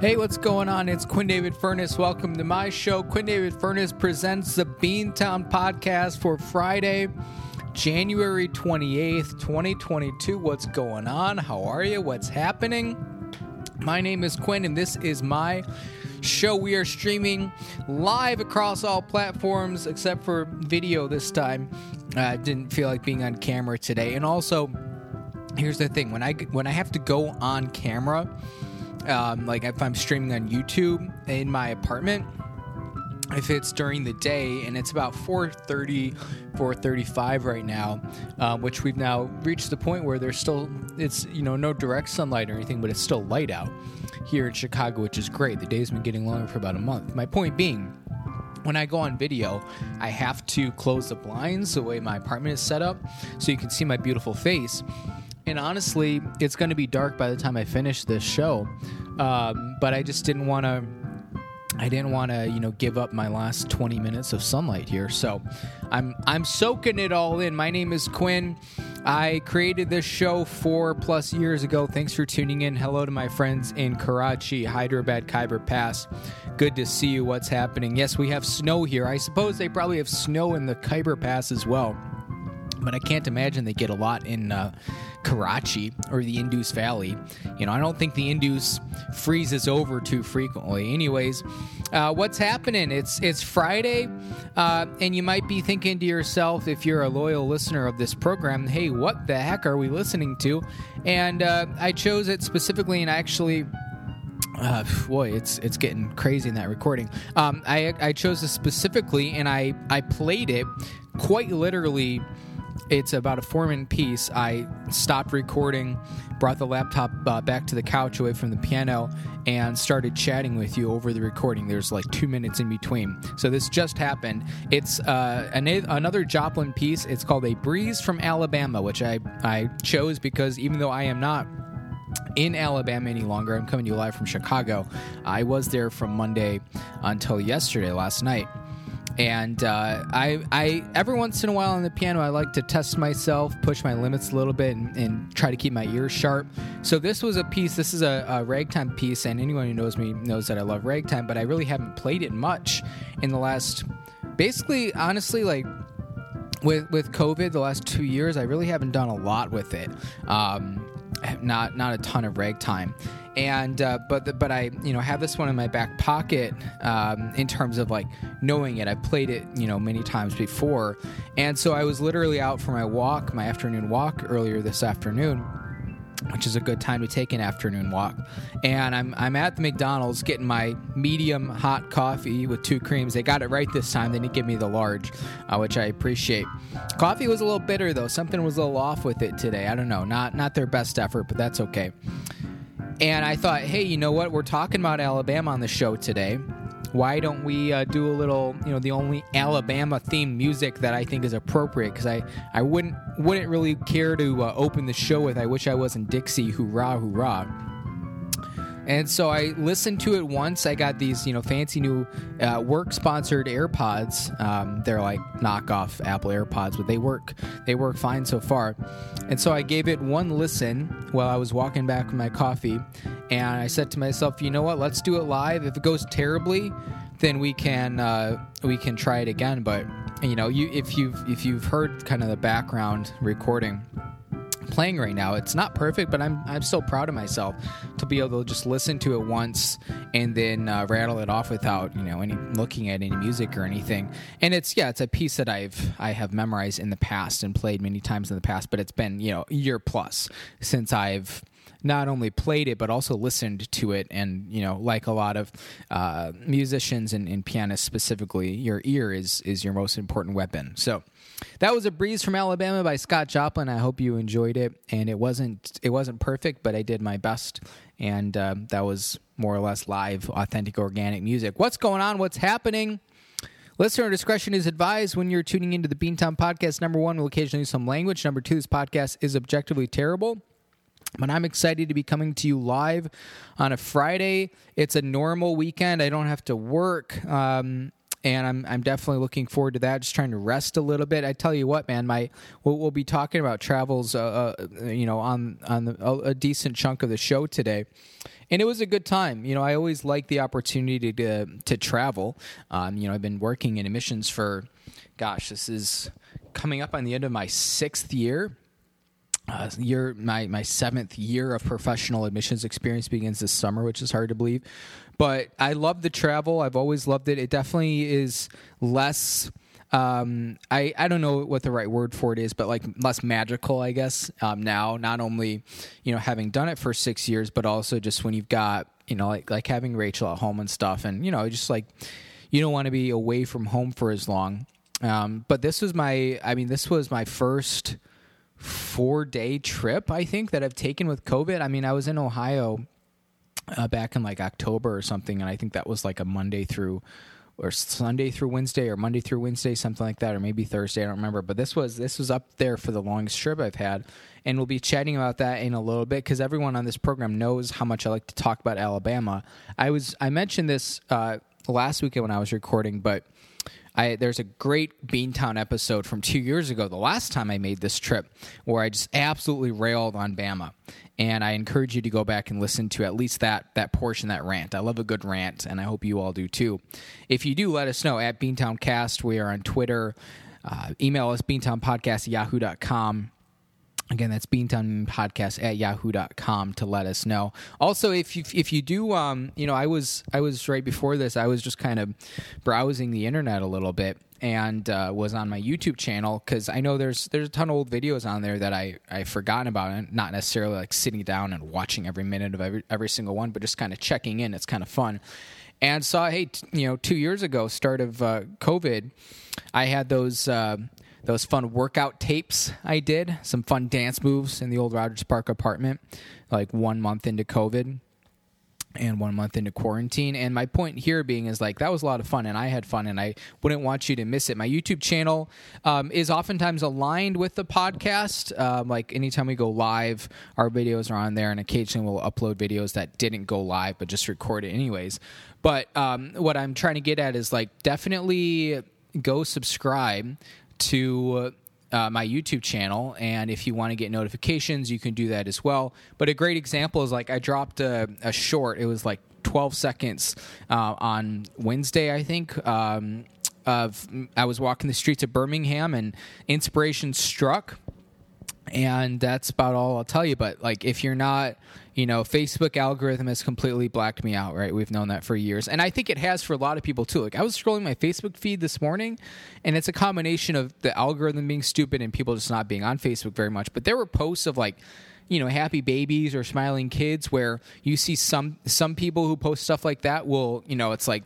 Hey, what's going on? It's Quinn David Furness. Welcome to my show. Quinn David Furness presents the Beantown podcast for Friday, January 28th, 2022. What's going on? How are you? What's happening? My name is Quinn, and this is my show. We are streaming live across all platforms except for video this time. I uh, didn't feel like being on camera today. And also, here's the thing when I, when I have to go on camera, um, like if I'm streaming on YouTube in my apartment, if it's during the day and it's about 4.30 4.35 right now uh, which we've now reached the point where there's still it's you know no direct sunlight or anything but it's still light out here in chicago which is great the day's been getting longer for about a month my point being when I go on video, I have to close the blinds the way my apartment is set up so you can see my beautiful face. And honestly, it's going to be dark by the time I finish this show. Um, but I just didn't want to. I didn't want to, you know, give up my last 20 minutes of sunlight here. So, I'm I'm soaking it all in. My name is Quinn. I created this show four plus years ago. Thanks for tuning in. Hello to my friends in Karachi, Hyderabad, Khyber Pass. Good to see you. What's happening? Yes, we have snow here. I suppose they probably have snow in the Khyber Pass as well but I can't imagine they get a lot in uh, Karachi or the Indus Valley. You know, I don't think the Indus freezes over too frequently. Anyways, uh, what's happening? It's it's Friday, uh, and you might be thinking to yourself, if you're a loyal listener of this program, hey, what the heck are we listening to? And uh, I chose it specifically, and actually. Uh, boy, it's it's getting crazy in that recording. Um, I I chose this specifically, and I I played it quite literally it's about a four minute piece. I stopped recording, brought the laptop uh, back to the couch away from the piano, and started chatting with you over the recording. There's like two minutes in between. So this just happened. It's uh, an, another Joplin piece. It's called A Breeze from Alabama, which I, I chose because even though I am not in Alabama any longer. I'm coming to you live from Chicago. I was there from Monday until yesterday, last night and uh, I, I every once in a while on the piano I like to test myself, push my limits a little bit, and, and try to keep my ears sharp. So this was a piece. This is a, a, ragtime piece, and anyone who knows me knows that I love ragtime, but I really haven't played it much in the last, basically, honestly, like with with COVID, the last two years, I really haven't done a lot with it. Um, not not a ton of ragtime and uh, but the, but I you know have this one in my back pocket um, in terms of like knowing it. I've played it you know many times before, and so I was literally out for my walk, my afternoon walk earlier this afternoon. Which is a good time to take an afternoon walk, and I'm I'm at the McDonald's getting my medium hot coffee with two creams. They got it right this time. They didn't give me the large, uh, which I appreciate. Coffee was a little bitter though. Something was a little off with it today. I don't know. Not not their best effort, but that's okay. And I thought, hey, you know what? We're talking about Alabama on the show today. Why don't we uh, do a little, you know, the only Alabama themed music that I think is appropriate? Because I, I wouldn't wouldn't really care to uh, open the show with "I Wish I Was in Dixie," hoorah, hoorah. And so I listened to it once. I got these, you know, fancy new uh, work sponsored AirPods. Um, they're like knockoff Apple AirPods, but they work. They work fine so far. And so I gave it one listen while I was walking back with my coffee, and I said to myself, you know what? Let's do it live. If it goes terribly, then we can uh, we can try it again. But you know, you if you've if you've heard kind of the background recording playing right now. It's not perfect, but I'm I'm so proud of myself to be able to just listen to it once and then uh, rattle it off without you know any looking at any music or anything. And it's yeah, it's a piece that I've I have memorized in the past and played many times in the past, but it's been you know a year plus since I've not only played it but also listened to it and you know like a lot of uh, musicians and, and pianists specifically your ear is is your most important weapon so that was a breeze from Alabama by Scott Joplin. I hope you enjoyed it, and it wasn't it wasn't perfect, but I did my best, and uh, that was more or less live, authentic, organic music. What's going on? What's happening? Listener discretion is advised when you're tuning into the Beantown podcast. Number one, we'll occasionally use some language. Number two, this podcast is objectively terrible. But I'm excited to be coming to you live on a Friday. It's a normal weekend. I don't have to work. Um, and I'm I'm definitely looking forward to that. Just trying to rest a little bit. I tell you what, man, my we'll, be talking about travels, uh, uh, you know, on on the, a, a, decent chunk of the show today, and it was a good time. You know, I always like the opportunity to to travel. Um, you know, I've been working in emissions for, gosh, this is coming up on the end of my sixth year. Uh, year my my seventh year of professional admissions experience begins this summer, which is hard to believe. But I love the travel. I've always loved it. It definitely is less. Um, I I don't know what the right word for it is, but like less magical, I guess. Um, now, not only you know having done it for six years, but also just when you've got you know like like having Rachel at home and stuff, and you know just like you don't want to be away from home for as long. Um, but this was my, I mean, this was my first four day trip, I think, that I've taken with COVID. I mean, I was in Ohio uh, back in like October or something, and I think that was like a Monday through or Sunday through Wednesday or Monday through Wednesday, something like that, or maybe Thursday. I don't remember. But this was this was up there for the longest trip I've had, and we'll be chatting about that in a little bit because everyone on this program knows how much I like to talk about Alabama. I was I mentioned this uh, last weekend when I was recording, but I, there's a great Beantown episode from two years ago, the last time I made this trip, where I just absolutely railed on Bama. And I encourage you to go back and listen to at least that that portion, that rant. I love a good rant, and I hope you all do too. If you do, let us know at Beantown Cast. We are on Twitter. Uh, email us beantownpodcast at yahoo.com. Again, that's beantownpodcast at yahoo.com to let us know. Also, if you, if you do, um, you know, I was, I was right before this, I was just kind of browsing the internet a little bit and uh, was on my YouTube channel because I know there's there's a ton of old videos on there that I I forgotten about and not necessarily like sitting down and watching every minute of every every single one, but just kind of checking in. It's kind of fun. And saw hey, t- you know, two years ago, start of uh, COVID, I had those. Uh, those fun workout tapes I did, some fun dance moves in the old Rogers Park apartment, like one month into COVID and one month into quarantine. And my point here being is like that was a lot of fun, and I had fun, and I wouldn't want you to miss it. My YouTube channel um, is oftentimes aligned with the podcast. Um, like anytime we go live, our videos are on there, and occasionally we'll upload videos that didn't go live but just record it anyways. But um, what I'm trying to get at is like definitely go subscribe to uh, my YouTube channel. And if you want to get notifications, you can do that as well. But a great example is like I dropped a, a short, it was like 12 seconds uh, on Wednesday, I think. Um, of I was walking the streets of Birmingham and inspiration struck and that's about all I'll tell you. But like, if you're not, you know, Facebook algorithm has completely blacked me out. Right, we've known that for years, and I think it has for a lot of people too. Like, I was scrolling my Facebook feed this morning, and it's a combination of the algorithm being stupid and people just not being on Facebook very much. But there were posts of like you know happy babies or smiling kids where you see some some people who post stuff like that will you know it's like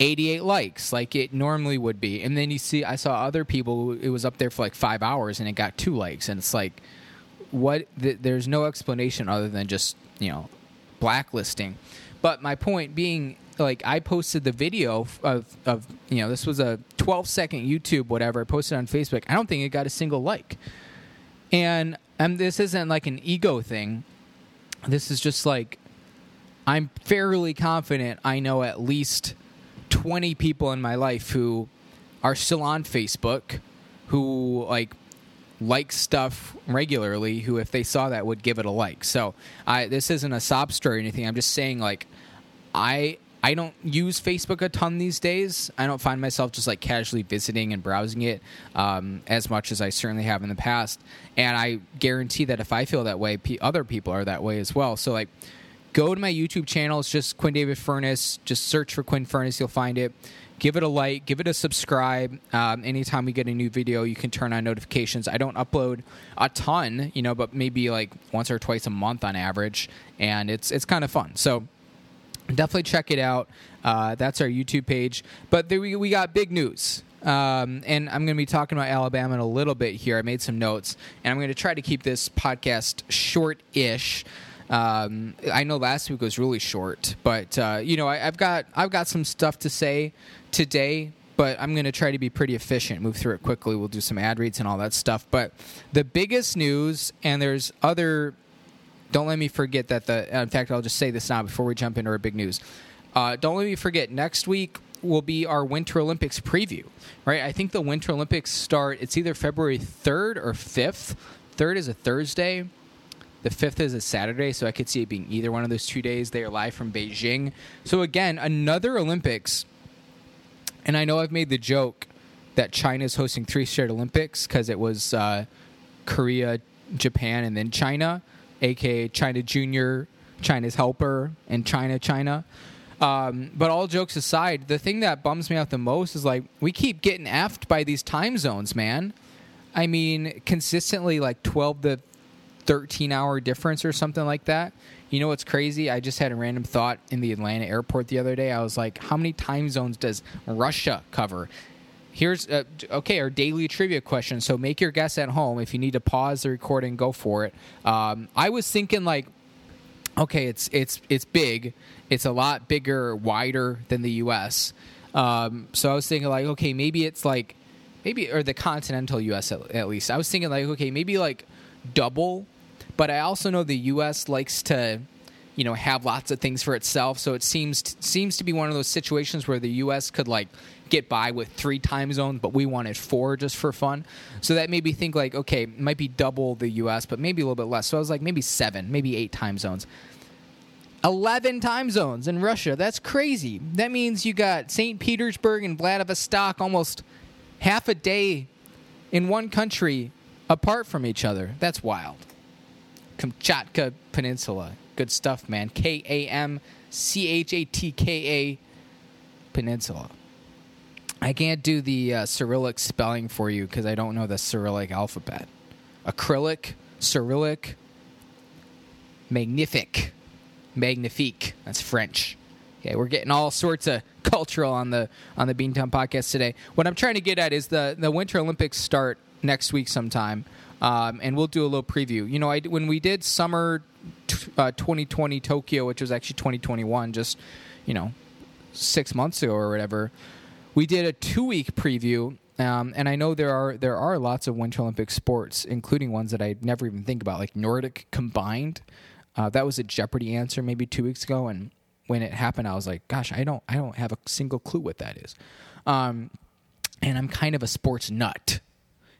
88 likes like it normally would be. And then you see, I saw other people, it was up there for like five hours and it got two likes. And it's like, what? Th- there's no explanation other than just, you know, blacklisting. But my point being, like, I posted the video of, of you know, this was a 12 second YouTube, whatever. I posted on Facebook. I don't think it got a single like. And um, this isn't like an ego thing. This is just like, I'm fairly confident I know at least 20 people in my life who are still on Facebook, who like like stuff regularly, who if they saw that would give it a like. So I this isn't a sob story or anything. I'm just saying like I I don't use Facebook a ton these days. I don't find myself just like casually visiting and browsing it um, as much as I certainly have in the past. And I guarantee that if I feel that way, p- other people are that way as well. So like go to my YouTube channel. It's just Quinn David Furness. Just search for Quinn Furness. You'll find it. Give it a like. Give it a subscribe. Um, anytime we get a new video, you can turn on notifications. I don't upload a ton, you know, but maybe like once or twice a month on average, and it's it's kind of fun. So definitely check it out. Uh, that's our YouTube page. But there we, we got big news. Um, and I'm going to be talking about Alabama in a little bit here. I made some notes, and I'm going to try to keep this podcast short ish. Um, I know last week was really short, but uh, you know I, have got I've got some stuff to say today, but I'm going to try to be pretty efficient, move through it quickly. We'll do some ad reads and all that stuff. But the biggest news, and there's other. Don't let me forget that the. In fact, I'll just say this now before we jump into our big news. Uh, don't let me forget. Next week will be our Winter Olympics preview, right? I think the Winter Olympics start, it's either February 3rd or 5th. 3rd is a Thursday. The 5th is a Saturday, so I could see it being either one of those two days. They are live from Beijing. So, again, another Olympics. And I know I've made the joke that China is hosting three straight Olympics because it was uh, Korea, Japan, and then China, aka China Junior, China's helper, and China, China. Um, but all jokes aside, the thing that bums me out the most is like we keep getting effed by these time zones, man. I mean, consistently like 12 to 13 hour difference or something like that. You know what's crazy? I just had a random thought in the Atlanta airport the other day. I was like, how many time zones does Russia cover? Here's uh, okay our daily trivia question. So make your guess at home. If you need to pause the recording, go for it. Um, I was thinking like okay, it's it's it's big. It's a lot bigger, wider than the U.S. Um, so I was thinking like, okay, maybe it's like maybe or the continental U.S. At, at, least. I was thinking like, okay, maybe like double. But I also know the U.S. likes to, you know, have lots of things for itself. So it seems seems to be one of those situations where the U.S. could like get by with three time zones, but we wanted four just for fun. So that made me think like, okay, might be double the US, but maybe a little bit less. So I was like, maybe seven, maybe eight time zones. 11 time zones in Russia. That's crazy. That means you got St. Petersburg and Vladivostok almost half a day in one country apart from each other. That's wild. Kamchatka Peninsula. Good stuff, man. K A M C H A T K A Peninsula. I can't do the uh, Cyrillic spelling for you because I don't know the Cyrillic alphabet. Acrylic, Cyrillic, magnific, magnifique. That's French. Okay, we're getting all sorts of cultural on the on the Beantown podcast today. What I'm trying to get at is the the Winter Olympics start next week sometime, um, and we'll do a little preview. You know, I when we did summer t- uh, 2020 Tokyo, which was actually 2021, just you know six months ago or whatever we did a two week preview. Um, and I know there are there are lots of Winter Olympic sports, including ones that I never even think about, like Nordic combined. Uh, that was a Jeopardy answer maybe two weeks ago, and when it happened, I was like, "Gosh, I don't I don't have a single clue what that is." Um, and I'm kind of a sports nut,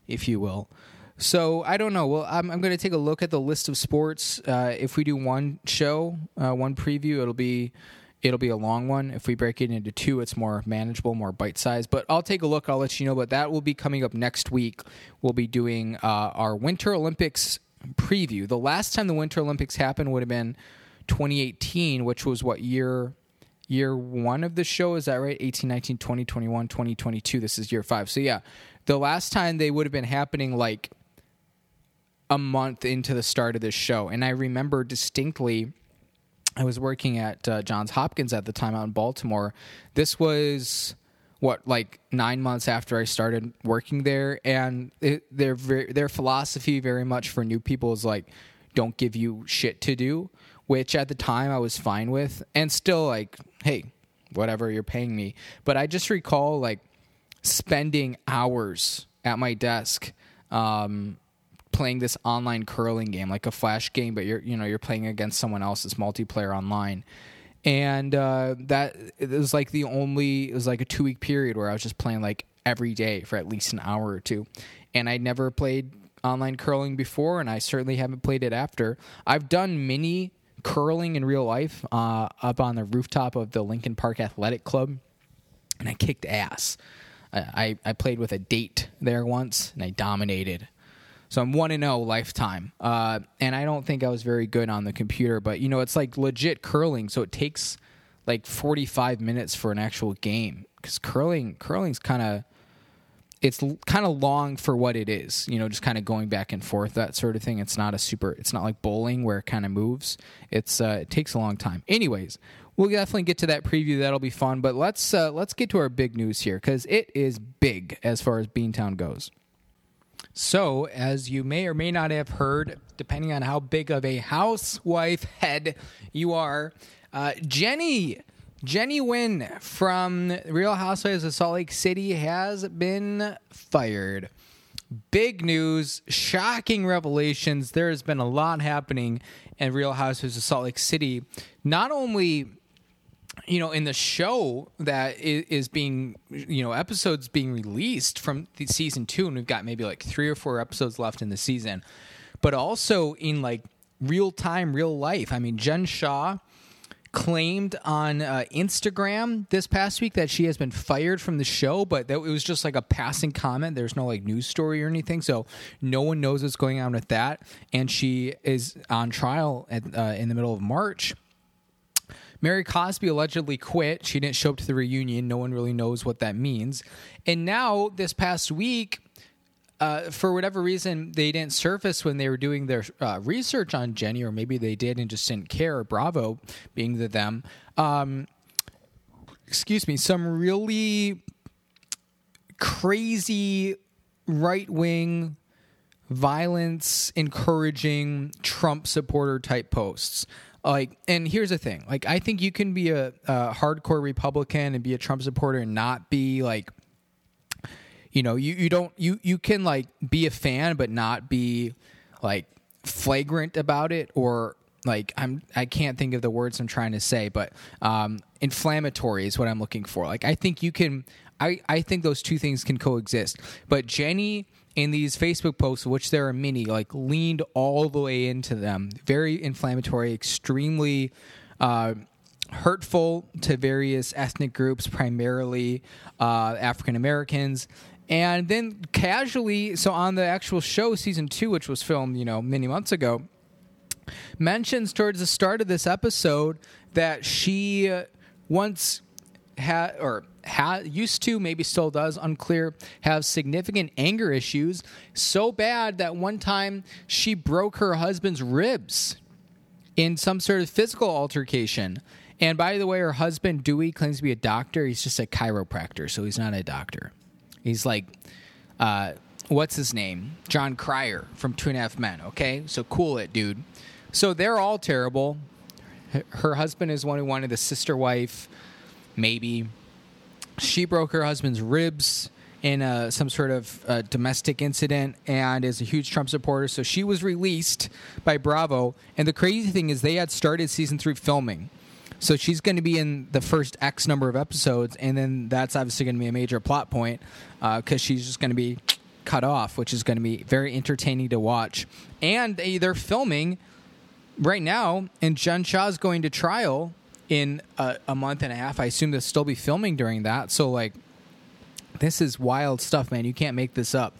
if you will. So I don't know. Well, I'm, I'm going to take a look at the list of sports. Uh, if we do one show, uh, one preview, it'll be it'll be a long one. If we break it into two, it's more manageable, more bite sized. But I'll take a look. I'll let you know. But that will be coming up next week. We'll be doing uh, our Winter Olympics preview. The last time the Winter Olympics happened would have been 2018, which was what year? Year one of the show, is that right? 18, 19, 20, 21, 20 22 This is year five. So, yeah, the last time they would have been happening like a month into the start of this show. And I remember distinctly I was working at uh, Johns Hopkins at the time out in Baltimore. This was what like nine months after I started working there, and it, their their philosophy very much for new people is like, don't give you shit to do, which at the time I was fine with, and still like, hey, whatever you're paying me. But I just recall like spending hours at my desk. Um, playing this online curling game, like a flash game, but you're you know you're playing against someone else's multiplayer online. And uh, that it was like the only it was like a two week period where I was just playing like every day for at least an hour or two, and I'd never played online curling before, and I certainly haven't played it after. I've done mini curling in real life uh, up on the rooftop of the Lincoln Park Athletic Club, and I kicked ass. I, I played with a date there once, and I dominated. So I'm one and zero oh lifetime, uh, and I don't think I was very good on the computer. But you know, it's like legit curling, so it takes like 45 minutes for an actual game because curling curling's kind of it's kind of long for what it is you know just kind of going back and forth that sort of thing. It's not a super it's not like bowling where it kind of moves. It's uh, it takes a long time. Anyways we'll definitely get to that preview. That'll be fun. But let's uh, let's get to our big news here because it is big as far as beantown goes. So, as you may or may not have heard, depending on how big of a housewife head you are, uh, Jenny, Jenny Nguyen from Real Housewives of Salt Lake City has been fired. Big news, shocking revelations. There has been a lot happening in Real Housewives of Salt Lake City. Not only you know, in the show that is being, you know, episodes being released from the season two, and we've got maybe like three or four episodes left in the season, but also in like real time, real life. I mean, Jen Shah claimed on uh, Instagram this past week that she has been fired from the show, but that it was just like a passing comment. There's no like news story or anything, so no one knows what's going on with that. And she is on trial at, uh, in the middle of March. Mary Cosby allegedly quit. She didn't show up to the reunion. No one really knows what that means. And now, this past week, uh, for whatever reason, they didn't surface when they were doing their uh, research on Jenny, or maybe they did and just didn't care. Bravo, being the them. Um, excuse me. Some really crazy right wing violence encouraging Trump supporter type posts. Like, and here's the thing: like, I think you can be a, a hardcore Republican and be a Trump supporter and not be like you know you, you don't you you can like be a fan but not be like flagrant about it or like I'm I can't think of the words I'm trying to say, but um, inflammatory is what I'm looking for. Like I think you can I I think those two things can coexist. But Jenny in these Facebook posts, which there are many, like leaned all the way into them. Very inflammatory, extremely uh, hurtful to various ethnic groups, primarily uh, African Americans. And then casually, so on the actual show, season two, which was filmed, you know, many months ago, mentions towards the start of this episode that she uh, once had or had used to maybe still does unclear have significant anger issues so bad that one time she broke her husband's ribs in some sort of physical altercation. And by the way her husband dewey claims to be a doctor. He's just a chiropractor so he's not a doctor He's like, uh, what's his name? Jon Cryer from Two and a Half Men. Okay, so cool it, dude. So they're all terrible. Her husband is one who wanted the sister wife, maybe. She broke her husband's ribs in a, some sort of uh, domestic incident and is a huge Trump supporter. So she was released by Bravo. And the crazy thing is, they had started season three filming. So she's going to be in the first X number of episodes, and then that's obviously going to be a major plot point because uh, she's just going to be cut off, which is going to be very entertaining to watch. And they, they're filming right now, and Jen Shah's going to trial in a, a month and a half. I assume they'll still be filming during that. So, like, this is wild stuff, man. You can't make this up.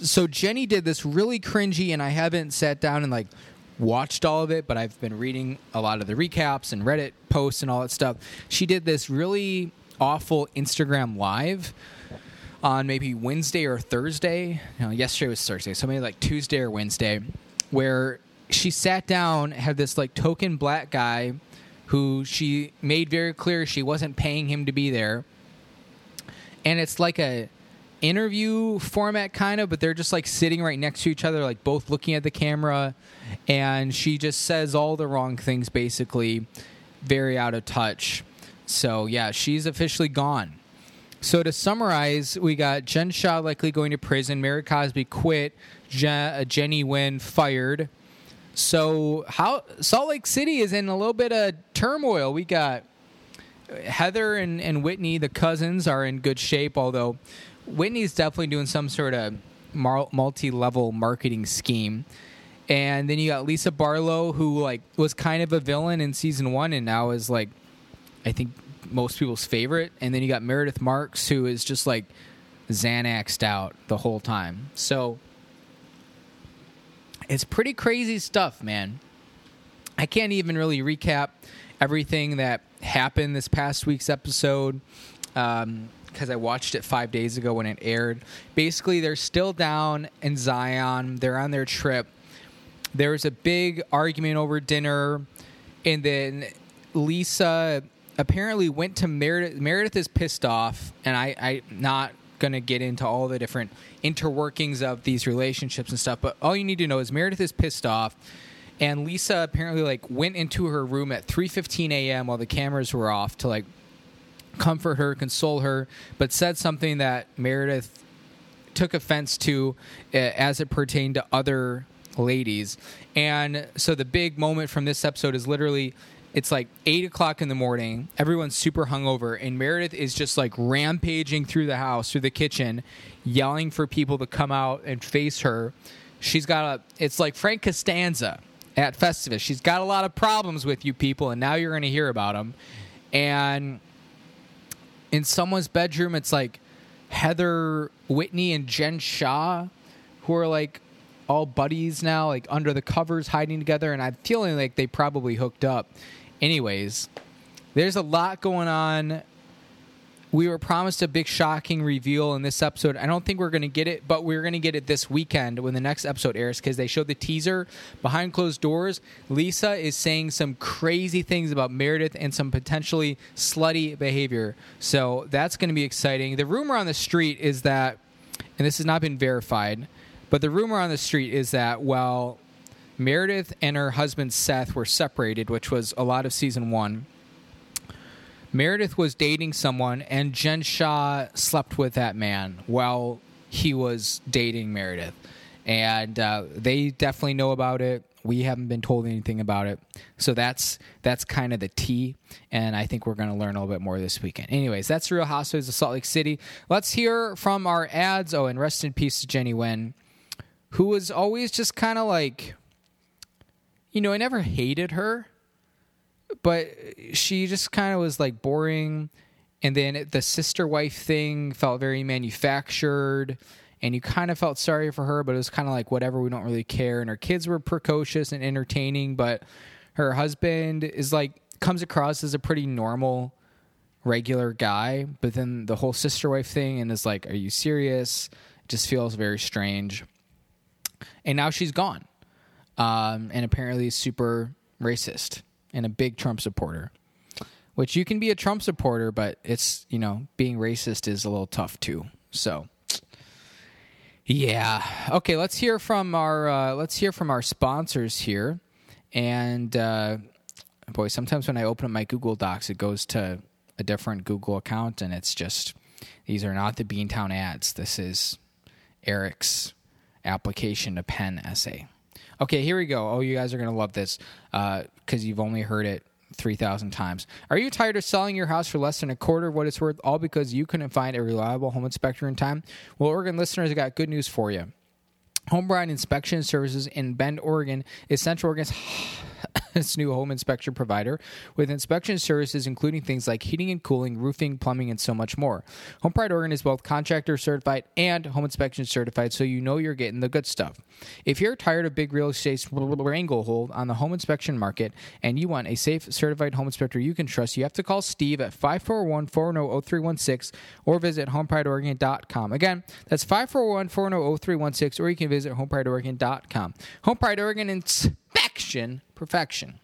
So Jenny did this really cringy, and I haven't sat down and like watched all of it, but I've been reading a lot of the recaps and Reddit posts and all that stuff. She did this really awful Instagram live on maybe Wednesday or Thursday. You know, yesterday was Thursday, so maybe like Tuesday or Wednesday, where she sat down, had this like token black guy who she made very clear she wasn't paying him to be there. And it's like a interview format kind of but they're just like sitting right next to each other like both looking at the camera and she just says all the wrong things basically. Very out of touch. So yeah she's officially gone. So to summarize we got jen shah likely going to prison. Mary cosby quit. Jen, uh, jenny Nguyen fired. So how salt lake city is in a little bit of turmoil. We got heather and, and whitney the cousins are in good shape although Whitney's definitely doing some sort of multi-level marketing scheme. And then you got Lisa Barlow, who like was kind of a villain in season one, and now is like, I think most people's favorite. And then you got Meredith Marks, who is just like Xanaxed out the whole time. So it's pretty crazy stuff, man. I can't even really recap everything that happened this past week's episode. Um, because I watched it five days ago when it aired. Basically, they're still down in Zion. They're on their trip. There was a big argument over dinner, and then Lisa apparently went to Meredith. Meredith is pissed off, and I, I'm not gonna get into all the different interworkings of these relationships and stuff. But all you need to know is Meredith is pissed off and Lisa apparently like went into her room at 3:15 a.m. while the cameras were off to like comfort her, console her, but said something that Meredith took offense to uh, as it pertained to other ladies. And so the big moment from this episode is literally it's like eight o'clock in the morning. Everyone's super hungover, and Meredith is just like rampaging through the house, through the kitchen, yelling for people to come out and face her. She's got a. It's like Frank Costanza at Festivus. She's got a lot of problems with you people, and now you're going to hear about them. And in someone's bedroom, it's like Heather Whitney and Jen Shah, who are like all buddies now, like under the covers, hiding together. And I'm feeling like they probably hooked up anyways, there's a lot going on. We were promised a big shocking reveal in this episode. I don't think we're going to get it, but we're going to get it this weekend when the next episode airs because they showed the teaser behind closed doors. Lisa is saying some crazy things about Meredith and some potentially slutty behavior. So that's going to be exciting. The rumor on the street is that, and this has not been verified, but the rumor on the street is that, well, Meredith and her husband Seth were separated, which was a lot of season one. Meredith was dating someone, and Jen Shah slept with that man while he was dating Meredith. And uh, they definitely know about it. We haven't been told anything about it, so that's that's kind of the tea. And I think we're going to learn a little bit more this weekend. Anyways, that's Real Housewives of Salt Lake City. Let's hear from our ads. Oh, and rest in peace to Jenny Nguyen, who was always just kind of like you know, I never hated her, but she just kind of was like boring. And then the sister wife thing felt very manufactured. And you kind of felt sorry for her, but it was kind of like whatever, we don't really care. And her kids were precocious and entertaining, but her husband is like, comes across as a pretty normal, regular guy. But then the whole sister wife thing and is like, are you serious? It just feels very strange. And now she's gone um, and apparently super racist and a big Trump supporter. Which you can be a Trump supporter, but it's you know being racist is a little tough too. So, yeah. Okay, let's hear from our uh, let's hear from our sponsors here. And uh, boy, sometimes when I open up my Google Docs, it goes to a different Google account, and it's just these are not the Beantown ads. This is Eric's application to pen essay. Okay, here we go. Oh, you guys are going to love this because uh, you've only heard it 3,000 times. Are you tired of selling your house for less than a quarter of what it's worth, all because you couldn't find a reliable home inspector in time? Well, Oregon listeners have got good news for you. Home Pride Inspection Services in Bend, Oregon is Central Oregon's its new home inspection provider with inspection services including things like heating and cooling, roofing, plumbing, and so much more. Home Pride Oregon is both contractor certified and home inspection certified, so you know you're getting the good stuff. If you're tired of big real estate's stranglehold on the home inspection market and you want a safe, certified home inspector you can trust, you have to call Steve at 541 410 0316 or visit homeprideoregon.com. Again, that's 541 410 0316 or you can visit homeprideoregon.com. Home Pride Oregon inspection perfection. perfection.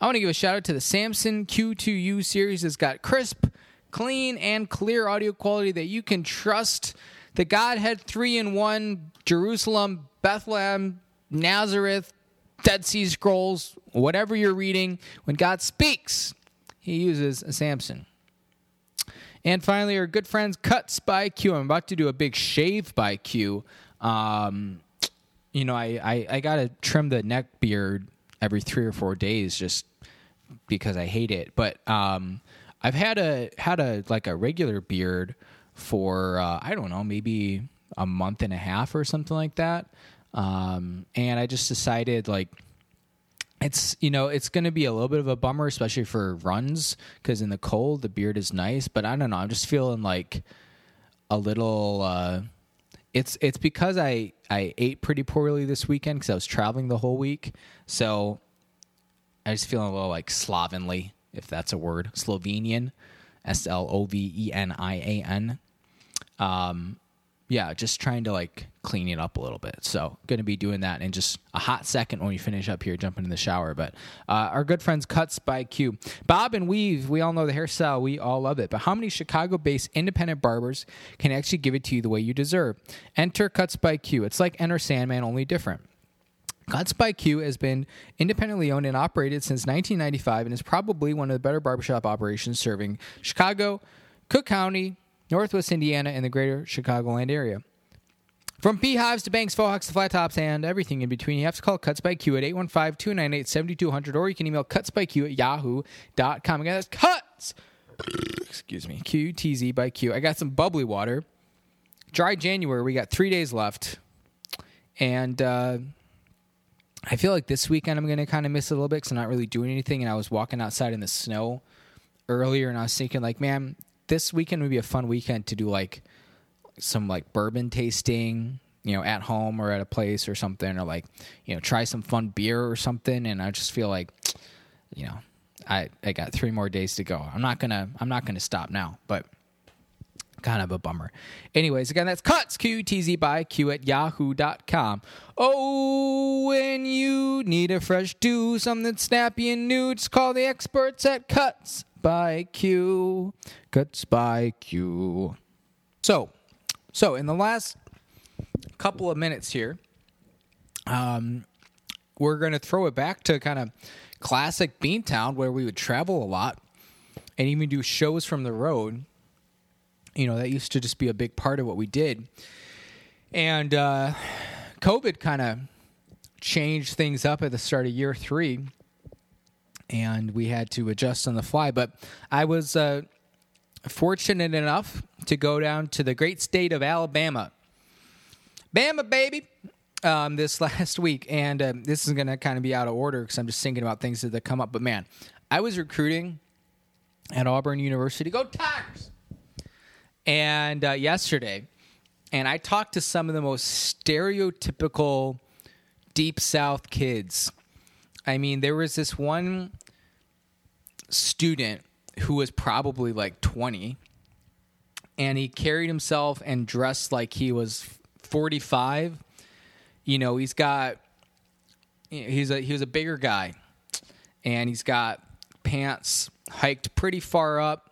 I want to give a shout out to the Samson Q2U series. It's got crisp, clean, and clear audio quality that you can trust. The Godhead 3 in 1, Jerusalem, Bethlehem, Nazareth, Dead Sea Scrolls, whatever you're reading, when God speaks, he uses a Samson. And finally, our good friends Cuts by Q. I'm about to do a big shave by Q. Um, you know, I, I, I got to trim the neck beard every three or four days just because I hate it. But um, I've had a had a like a regular beard for uh, I don't know maybe a month and a half or something like that. Um, and I just decided like it's you know it's going to be a little bit of a bummer, especially for runs because in the cold the beard is nice. But I don't know. I'm just feeling like a little. Uh, it's it's because I I ate pretty poorly this weekend because I was traveling the whole week. So I just feeling a little like slovenly, if that's a word, Slovenian, S L O V E N I A N. Um, yeah, just trying to like clean it up a little bit. So, going to be doing that in just a hot second when we finish up here, jumping in the shower. But uh, our good friends Cuts by Q, Bob and Weave, we all know the hairstyle, we all love it. But how many Chicago-based independent barbers can actually give it to you the way you deserve? Enter Cuts by Q. It's like Enter Sandman, only different. Cuts by Q has been independently owned and operated since 1995 and is probably one of the better barbershop operations serving Chicago, Cook County, Northwest Indiana, and the greater Chicagoland area. From beehives to banks, faux to flat tops, and everything in between, you have to call Cuts by Q at 815 298 7200, or you can email cutsbyq at yahoo.com. Again, that's cuts! Excuse me. QTZ by Q. I got some bubbly water. Dry January, we got three days left. And uh, I feel like this weekend I'm going to kind of miss a little bit because I'm not really doing anything. And I was walking outside in the snow earlier, and I was thinking, like, man, this weekend would be a fun weekend to do like some like bourbon tasting, you know, at home or at a place or something, or like, you know, try some fun beer or something. And I just feel like, you know, I I got three more days to go. I'm not gonna I'm not gonna stop now, but kind of a bummer. Anyways, again, that's cuts QTZ by Q at yahoo.com. Oh, when you need a fresh do, something snappy and new, just call the experts at Cuts by Q. Cuts by Q. So, so in the last couple of minutes here, um, we're going to throw it back to kind of classic Beantown where we would travel a lot and even do shows from the road. You know, that used to just be a big part of what we did. And uh, COVID kind of changed things up at the start of year three, and we had to adjust on the fly. But I was uh, fortunate enough to go down to the great state of Alabama. Bama, baby. Um, this last week, and uh, this is going to kind of be out of order because I'm just thinking about things that come up. But man, I was recruiting at Auburn University. Go Tigers! And uh, yesterday, and I talked to some of the most stereotypical Deep South kids. I mean, there was this one student who was probably like 20 and he carried himself and dressed like he was 45 you know he's got he's a he was a bigger guy and he's got pants hiked pretty far up.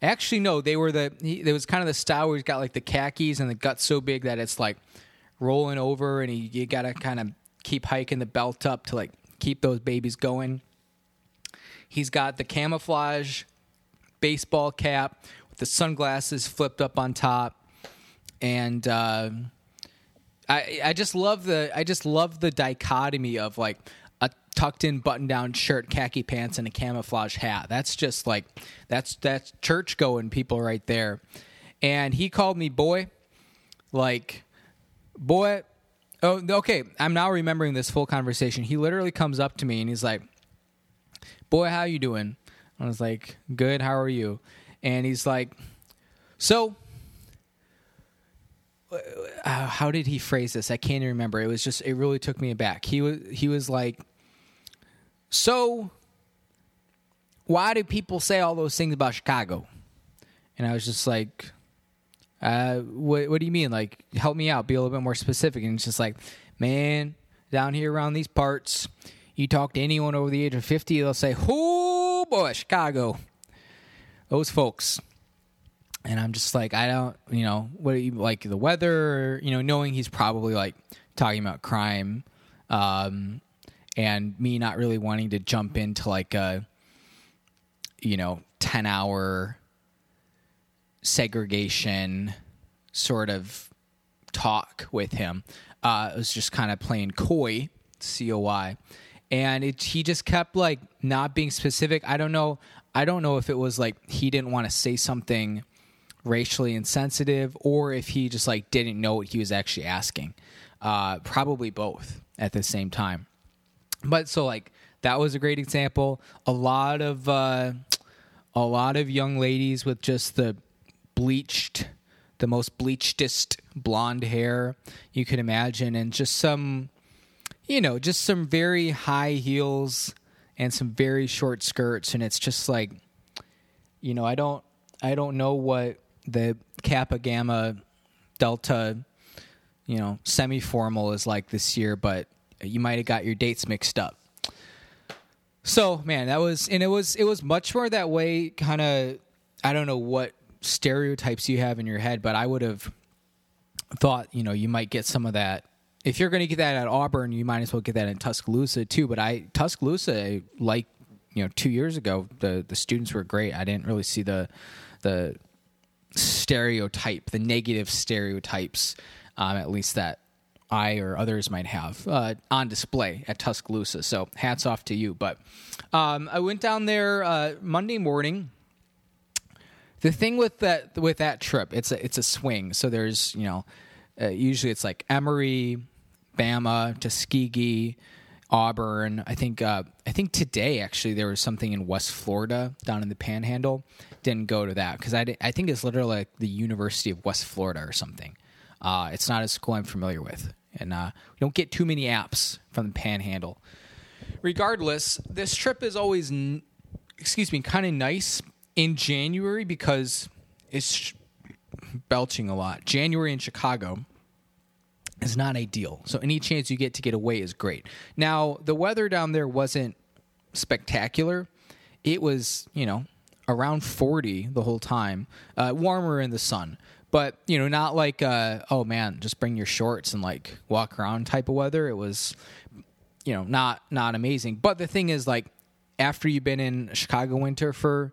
Actually no they were the he, there was kind of the style where he's got like the khakis and the gut so big that it's like rolling over and he, you gotta kind of keep hiking the belt up to like keep those babies going he's got the camouflage baseball cap with the sunglasses flipped up on top and uh, I I just love the I just love the dichotomy of like a tucked in button down shirt, khaki pants, and a camouflage hat. That's just like that's that's church going people right there. And he called me boy, like boy. Oh, okay. I'm now remembering this full conversation. He literally comes up to me and he's like, "Boy, how you doing?" I was like, "Good. How are you?" And he's like, "So." uh, how did he phrase this? I can't even remember. It was just it really took me aback. He was he was like, so why do people say all those things about Chicago? And I was just like, uh, what what do you mean? Like, help me out. Be a little bit more specific. And it's just like, man, down here around these parts, you talk to anyone over the age of fifty, they'll say, "Oh boy, Chicago." Those folks and I'm just like, I don't, you know, what you like the weather, you know, knowing he's probably like talking about crime, um, and me not really wanting to jump into like a, you know, ten hour segregation sort of talk with him. Uh, it was just kind of playing coy, C O Y, and it, he just kept like not being specific. I don't know. I don't know if it was like he didn't want to say something racially insensitive or if he just like didn't know what he was actually asking. Uh, probably both at the same time. But so like that was a great example. A lot of uh, a lot of young ladies with just the bleached, the most bleachedest blonde hair you could imagine, and just some, you know, just some very high heels and some very short skirts, and it's just like, you know, I don't, I don't know what the Kappa Gamma Delta, you know, semi formal is like this year, but you might have got your dates mixed up. So man, that was and it was it was much more that way. Kind of, I don't know what stereotypes you have in your head, but I would have thought you know you might get some of that. If you're going to get that at Auburn, you might as well get that in Tuscaloosa too. But I Tuscaloosa, like you know, two years ago, the the students were great. I didn't really see the the stereotype, the negative stereotypes um, at least that I or others might have uh, on display at Tuscaloosa. So hats off to you. But um, I went down there uh, Monday morning. The thing with that with that trip, it's a it's a swing. So there's you know uh, usually it's like Emory, Bama, Tuskegee, Auburn. I think uh, I think today actually there was something in West Florida down in the Panhandle. Didn't go to that because I I think it's literally like the University of West Florida or something. Uh, it's not a school I'm familiar with, and uh, we don't get too many apps from the Panhandle. Regardless, this trip is always, n- excuse me, kind of nice in January because it's belching a lot. January in Chicago is not ideal, so any chance you get to get away is great. Now, the weather down there wasn't spectacular. It was, you know, around 40 the whole time, uh, warmer in the sun but you know not like uh, oh man just bring your shorts and like walk around type of weather it was you know not not amazing but the thing is like after you've been in chicago winter for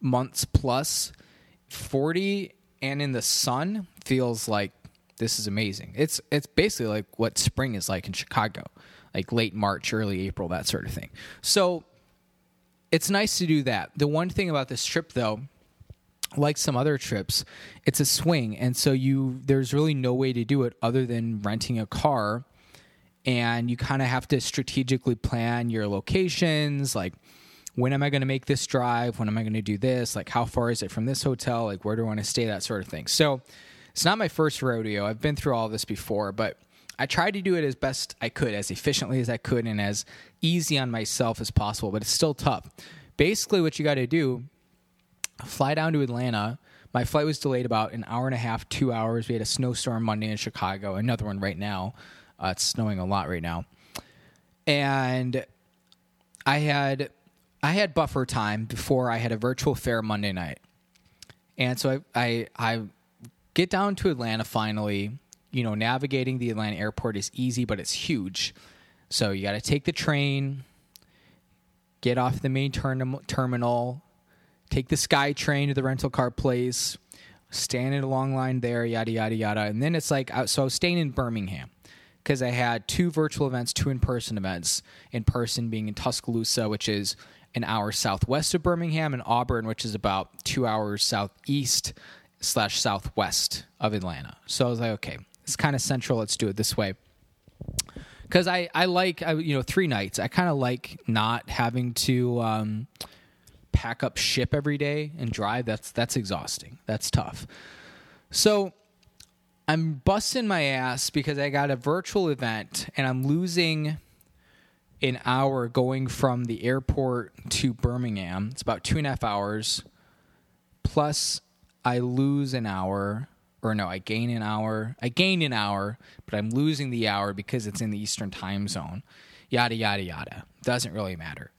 months plus 40 and in the sun feels like this is amazing. It's it's basically like what spring is like in chicago like late march early april that sort of thing. So it's nice to do that. The one thing about this trip though like some other trips, it's a swing, and so you there's really no way to do it other than renting a car, and you kind of have to strategically plan your locations, like when am I going to make this drive? When am I going to do this? Like how far is it from this hotel? Like where do I want to stay? That sort of thing. So it's not my first rodeo. I've been through all this before, but I tried to do it as best I could, as efficiently as I could, and as easy on myself as possible. But it's still tough. Basically, what you got to do fly down to Atlanta. My flight was delayed about an hour and a half, two hours. We had a snowstorm Monday in Chicago, another one right now. Uh, it's snowing a lot right now. And I had I had buffer time before I had a virtual fair Monday night. And so I, I, I get down to Atlanta finally. You know, navigating the Atlanta airport is easy, but it's huge. So you got to take the train, get off the main term- terminal, take the Sky Train to the rental car place, stand in a long line there, yada yada yada, and then it's like so I was staying in Birmingham because I had two virtual events, two in person events. In person being in Tuscaloosa, which is an hour southwest of Birmingham, and Auburn, which is about two hours southeast slash southwest of Atlanta. So I was like, okay, it's kind of central. Let's do it this way. Because I, I like, I, you know, three nights. I kind of like not having to um, pack up ship every day and drive. That's that's exhausting. That's tough. So I'm busting my ass because I got a virtual event and I'm losing an hour going from the airport to Birmingham. It's about two and a half hours. Plus, I lose an hour, or no, I gain an hour. I gain an hour, but I'm losing the hour because it's in the Eastern time zone. Yada, yada, yada. Doesn't really matter.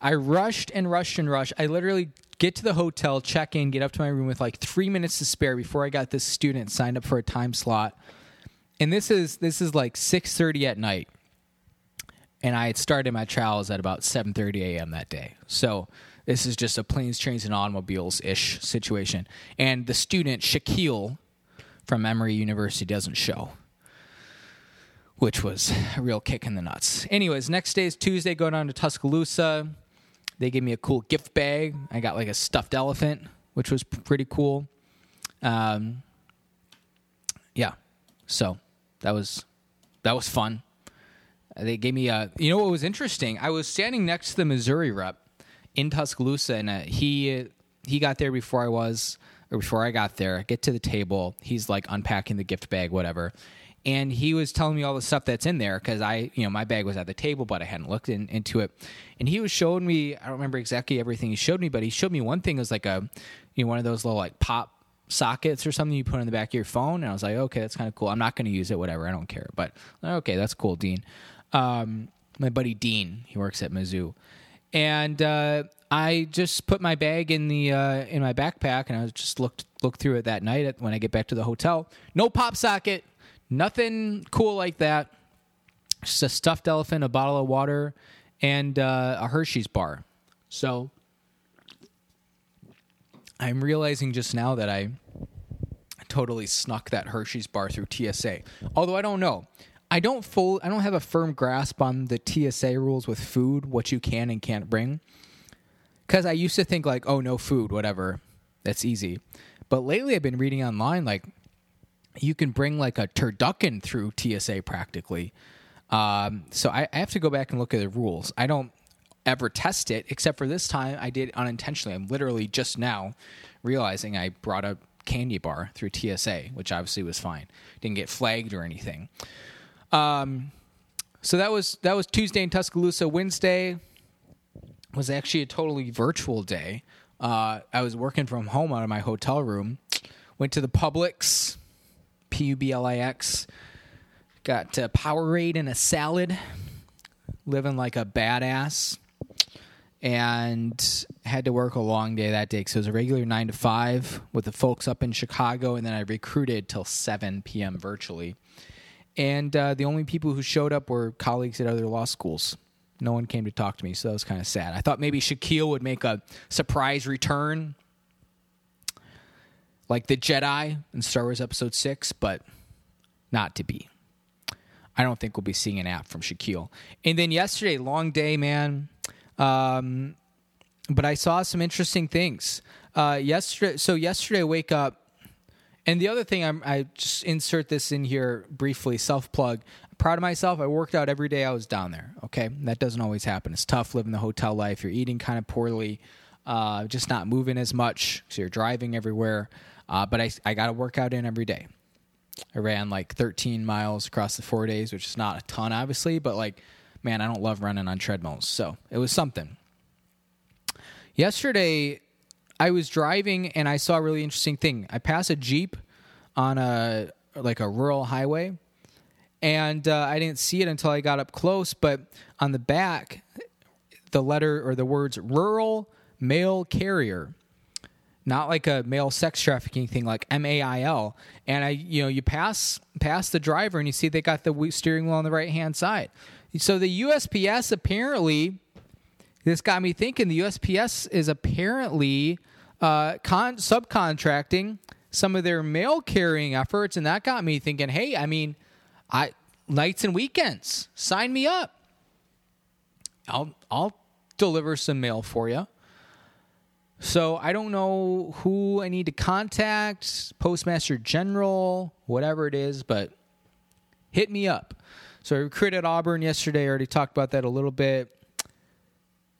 I rushed and rushed and rushed. I literally get to the hotel, check in, get up to my room with like three minutes to spare before I got this student signed up for a time slot. And this is this is like six thirty at night, and I had started my trials at about seven thirty a.m. that day. So this is just a planes, trains, and automobiles ish situation. And the student Shaquille from Emory University doesn't show which was a real kick in the nuts. Anyways, next day is Tuesday, go down to Tuscaloosa. They gave me a cool gift bag. I got like a stuffed elephant, which was pretty cool. Um, yeah, so that was that was fun. They gave me a. You know what was interesting? I was standing next to the Missouri rep in Tuscaloosa, and uh, he he got there before I was, or before I got there. I get to the table. He's like unpacking the gift bag, whatever and he was telling me all the stuff that's in there because I, you know, my bag was at the table, but I hadn't looked in, into it. And he was showing me, I don't remember exactly everything he showed me, but he showed me one thing was like a, you know, one of those little like pop sockets or something you put in the back of your phone. And I was like, okay, that's kind of cool. I'm not going to use it, whatever. I don't care. But okay, that's cool, Dean. Um, my buddy Dean, he works at Mizzou. And uh, I just put my bag in the uh, in my backpack, and I just looked looked through it that night when I get back to the hotel. No pop socket, Nothing cool like that. Just a stuffed elephant, a bottle of water, and uh, a Hershey's bar. So I'm realizing just now that I totally snuck that Hershey's bar through TSA. Although I don't know. I don't full I don't have a firm grasp on the TSA rules with food, what you can and can't bring. Cuz I used to think like, oh no food, whatever. That's easy. But lately I've been reading online like you can bring like a turducken through TSA practically. Um, so I, I have to go back and look at the rules. I don't ever test it, except for this time I did unintentionally. I'm literally just now realizing I brought a candy bar through TSA, which obviously was fine. Didn't get flagged or anything. Um, so that was that was Tuesday in Tuscaloosa. Wednesday was actually a totally virtual day. Uh, I was working from home out of my hotel room. Went to the Publix, P U B L I X. Got a Powerade and a salad. Living like a badass and had to work a long day that day. So it was a regular nine to five with the folks up in Chicago, and then I recruited till seven p.m. virtually. And uh, the only people who showed up were colleagues at other law schools. No one came to talk to me, so that was kind of sad. I thought maybe Shaquille would make a surprise return, like the Jedi in Star Wars Episode Six, but not to be. I don't think we'll be seeing an app from Shaquille. And then yesterday, long day, man um, but I saw some interesting things. Uh, yesterday, so yesterday, I wake up, and the other thing I'm, I just insert this in here briefly, self plug. Proud of myself. I worked out every day I was down there. Okay, that doesn't always happen. It's tough living the hotel life. You're eating kind of poorly, uh, just not moving as much, so you're driving everywhere. Uh, but I, I got to work out in every day. I ran like 13 miles across the four days, which is not a ton, obviously, but like man, I don't love running on treadmills. So it was something. Yesterday, I was driving and I saw a really interesting thing. I passed a Jeep on a like a rural highway, and uh, I didn't see it until I got up close. But on the back, the letter or the words "rural mail carrier," not like a male sex trafficking thing, like M A I L. And I, you know, you pass pass the driver and you see they got the steering wheel on the right hand side. So the USPS apparently, this got me thinking. The USPS is apparently uh, con- subcontracting some of their mail carrying efforts, and that got me thinking. Hey, I mean, I nights and weekends, sign me up. I'll I'll deliver some mail for you. So I don't know who I need to contact, Postmaster General, whatever it is, but hit me up. So I recruited Auburn yesterday. I already talked about that a little bit.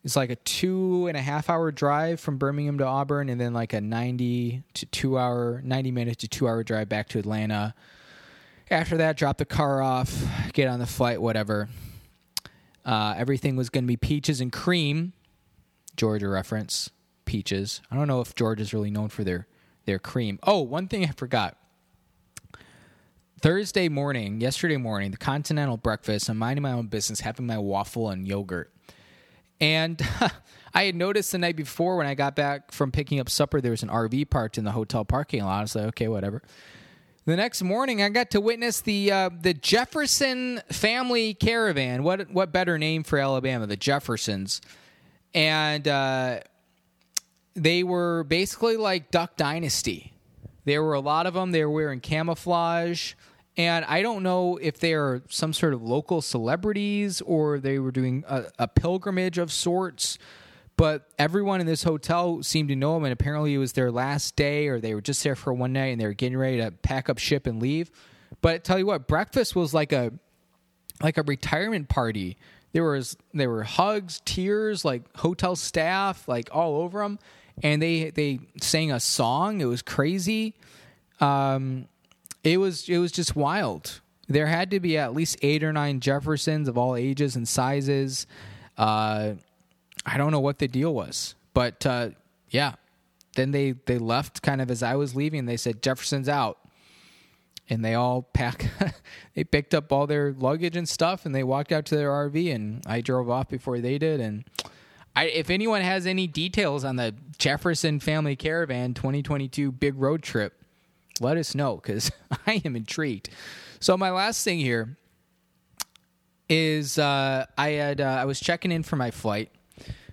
It's like a two and a half hour drive from Birmingham to Auburn, and then like a 90 to two hour, 90 minute to two hour drive back to Atlanta. After that, drop the car off, get on the flight, whatever. Uh, everything was going to be peaches and cream. Georgia reference, peaches. I don't know if Georgia's really known for their their cream. Oh, one thing I forgot. Thursday morning, yesterday morning, the continental breakfast. I'm minding my own business, having my waffle and yogurt. And I had noticed the night before when I got back from picking up supper, there was an RV parked in the hotel parking lot. I was like, okay, whatever. The next morning, I got to witness the uh, the Jefferson family caravan. What what better name for Alabama? The Jeffersons, and uh, they were basically like Duck Dynasty. There were a lot of them. They were wearing camouflage. And I don't know if they are some sort of local celebrities or they were doing a, a, pilgrimage of sorts. But everyone in this hotel seemed to know them, and apparently it was their last day, or they were just there for one night and they were getting ready to pack up ship and leave. But tell you what, breakfast was like a like a retirement party. There was there were hugs, tears, like hotel staff, like all over them, and they they sang a song. It was crazy. Um, it was it was just wild. There had to be at least eight or nine Jeffersons of all ages and sizes. Uh, I don't know what the deal was, but uh, yeah. Then they they left kind of as I was leaving. They said Jefferson's out, and they all pack. they picked up all their luggage and stuff, and they walked out to their RV. And I drove off before they did. And I, if anyone has any details on the Jefferson Family Caravan 2022 big road trip, let us know because I am intrigued. So my last thing here is uh, I had uh, I was checking in for my flight.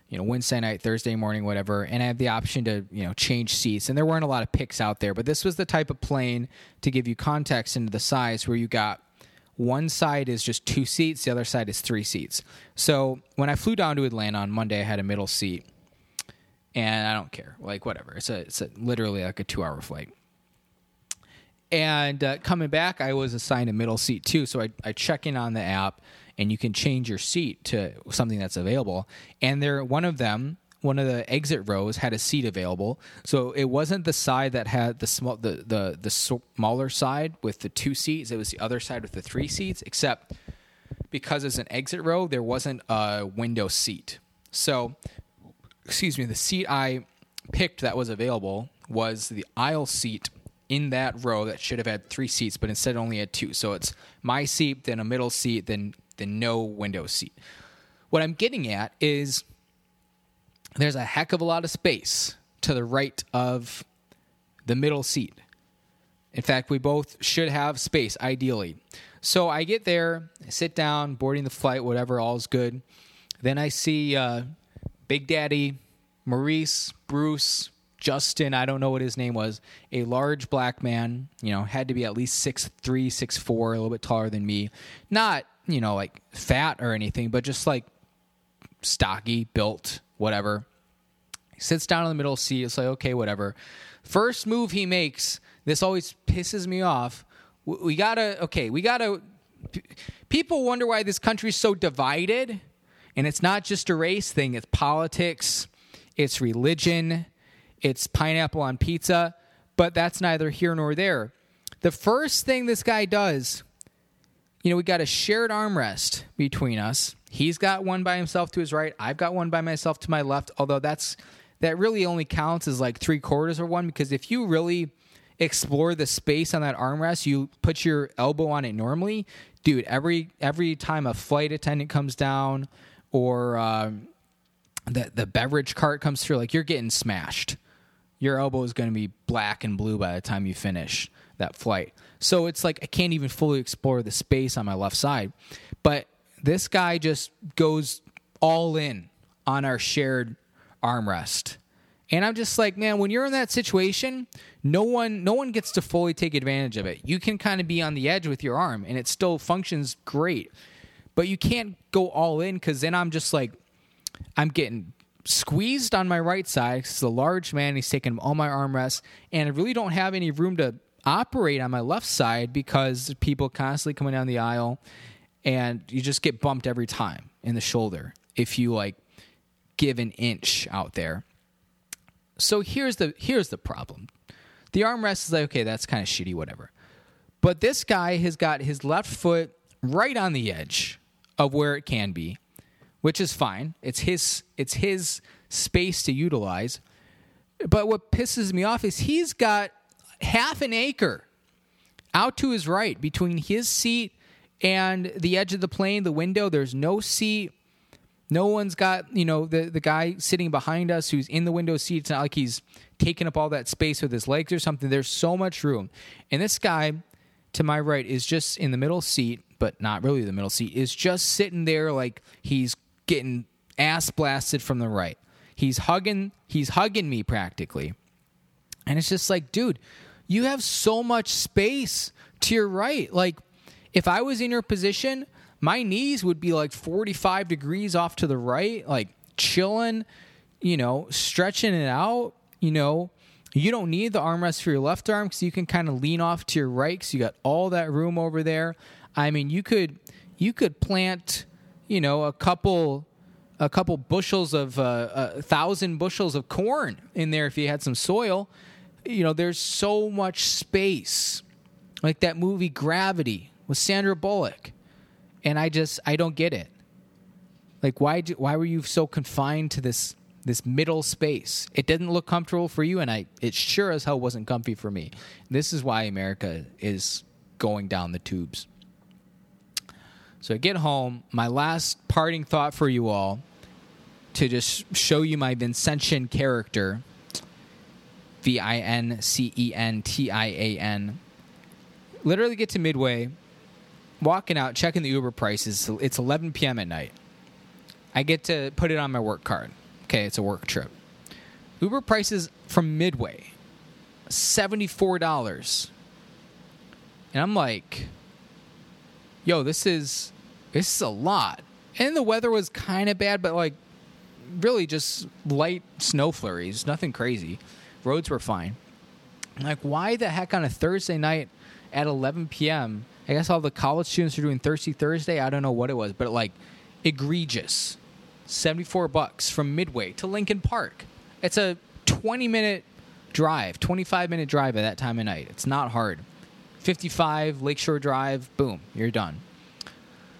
you know Wednesday night, Thursday morning, whatever, and I have the option to you know change seats. And there weren't a lot of picks out there, but this was the type of plane to give you context into the size where you got one side is just two seats, the other side is three seats. So when I flew down to Atlanta on Monday, I had a middle seat, and I don't care, like whatever. It's a it's a, literally like a two hour flight. And uh, coming back, I was assigned a middle seat too. So I, I check in on the app, and you can change your seat to something that's available. And there, one of them, one of the exit rows had a seat available. So it wasn't the side that had the small, the the the smaller side with the two seats. It was the other side with the three seats. Except because it's an exit row, there wasn't a window seat. So, excuse me, the seat I picked that was available was the aisle seat in that row that should have had three seats, but instead only had two. So it's my seat, then a middle seat, then then no window seat. What I'm getting at is there's a heck of a lot of space to the right of the middle seat. In fact, we both should have space, ideally. So I get there, I sit down, boarding the flight, whatever, all's good. Then I see uh, Big Daddy, Maurice, Bruce, Justin, I don't know what his name was, a large black man, you know, had to be at least six three, six four, a little bit taller than me. Not, you know, like fat or anything, but just like stocky, built, whatever. He sits down in the middle seat. It's like, okay, whatever. First move he makes, this always pisses me off. We gotta, okay, we gotta. People wonder why this country's so divided, and it's not just a race thing, it's politics, it's religion, it's pineapple on pizza, but that's neither here nor there. The first thing this guy does, you know, we got a shared armrest between us. He's got one by himself to his right. I've got one by myself to my left. Although that's that really only counts as like three quarters of one because if you really explore the space on that armrest, you put your elbow on it normally, dude. Every every time a flight attendant comes down or um, the the beverage cart comes through, like you're getting smashed. Your elbow is going to be black and blue by the time you finish that flight. So it's like I can't even fully explore the space on my left side. But this guy just goes all in on our shared armrest. And I'm just like, man, when you're in that situation, no one no one gets to fully take advantage of it. You can kind of be on the edge with your arm and it still functions great. But you can't go all in cuz then I'm just like I'm getting squeezed on my right side cuz the large man he's taking all my armrests and I really don't have any room to operate on my left side because people constantly coming down the aisle and you just get bumped every time in the shoulder if you like give an inch out there. So here's the here's the problem. The armrest is like okay, that's kind of shitty whatever. But this guy has got his left foot right on the edge of where it can be, which is fine. It's his it's his space to utilize. But what pisses me off is he's got half an acre out to his right between his seat and the edge of the plane, the window. There's no seat. No one's got, you know, the, the guy sitting behind us who's in the window seat. It's not like he's taking up all that space with his legs or something. There's so much room. And this guy to my right is just in the middle seat, but not really the middle seat, is just sitting there like he's getting ass blasted from the right. He's hugging he's hugging me practically. And it's just like, dude, you have so much space to your right. Like, if I was in your position, my knees would be like 45 degrees off to the right, like chilling, you know, stretching it out. You know, you don't need the armrest for your left arm because you can kind of lean off to your right because you got all that room over there. I mean, you could you could plant, you know, a couple a couple bushels of uh, a thousand bushels of corn in there if you had some soil you know, there's so much space. Like that movie Gravity with Sandra Bullock. And I just I don't get it. Like why do, why were you so confined to this this middle space? It didn't look comfortable for you and I it sure as hell wasn't comfy for me. This is why America is going down the tubes. So I get home, my last parting thought for you all to just show you my Vincentian character V I N C E N T I A N. Literally get to Midway, walking out, checking the Uber prices. It's 11 p.m. at night. I get to put it on my work card. Okay, it's a work trip. Uber prices from Midway, $74. And I'm like, yo, this is this is a lot. And the weather was kind of bad, but like really just light snow flurries, nothing crazy. Roads were fine. Like, why the heck on a Thursday night at 11 p.m.? I guess all the college students are doing Thirsty Thursday. I don't know what it was, but like egregious. 74 bucks from Midway to Lincoln Park. It's a 20 minute drive, 25 minute drive at that time of night. It's not hard. 55 Lakeshore Drive, boom, you're done.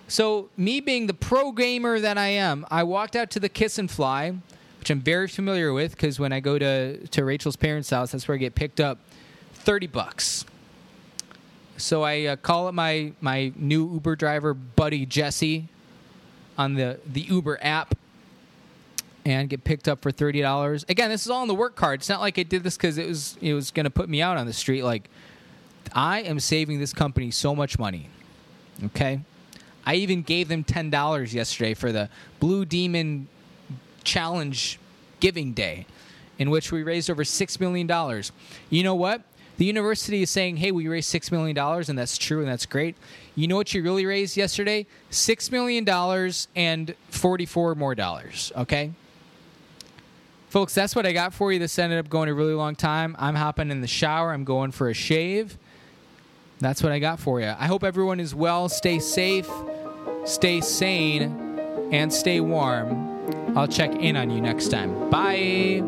So, me being the pro gamer that I am, I walked out to the Kiss and Fly, which I'm very familiar with because when I go to, to Rachel's parents' house, that's where I get picked up. 30 bucks. So I uh, call up my, my new Uber driver buddy Jesse on the, the Uber app and get picked up for thirty dollars. Again, this is all on the work card. It's not like I did this because it was it was going to put me out on the street. Like I am saving this company so much money. Okay, I even gave them ten dollars yesterday for the Blue Demon Challenge Giving Day, in which we raised over six million dollars. You know what? The university is saying, "Hey, we raised six million dollars," and that's true, and that's great. You know what you really raised yesterday? Six million dollars and forty-four more dollars. Okay, folks, that's what I got for you. This ended up going a really long time. I'm hopping in the shower. I'm going for a shave. That's what I got for you. I hope everyone is well. Stay safe, stay sane, and stay warm. I'll check in on you next time. Bye.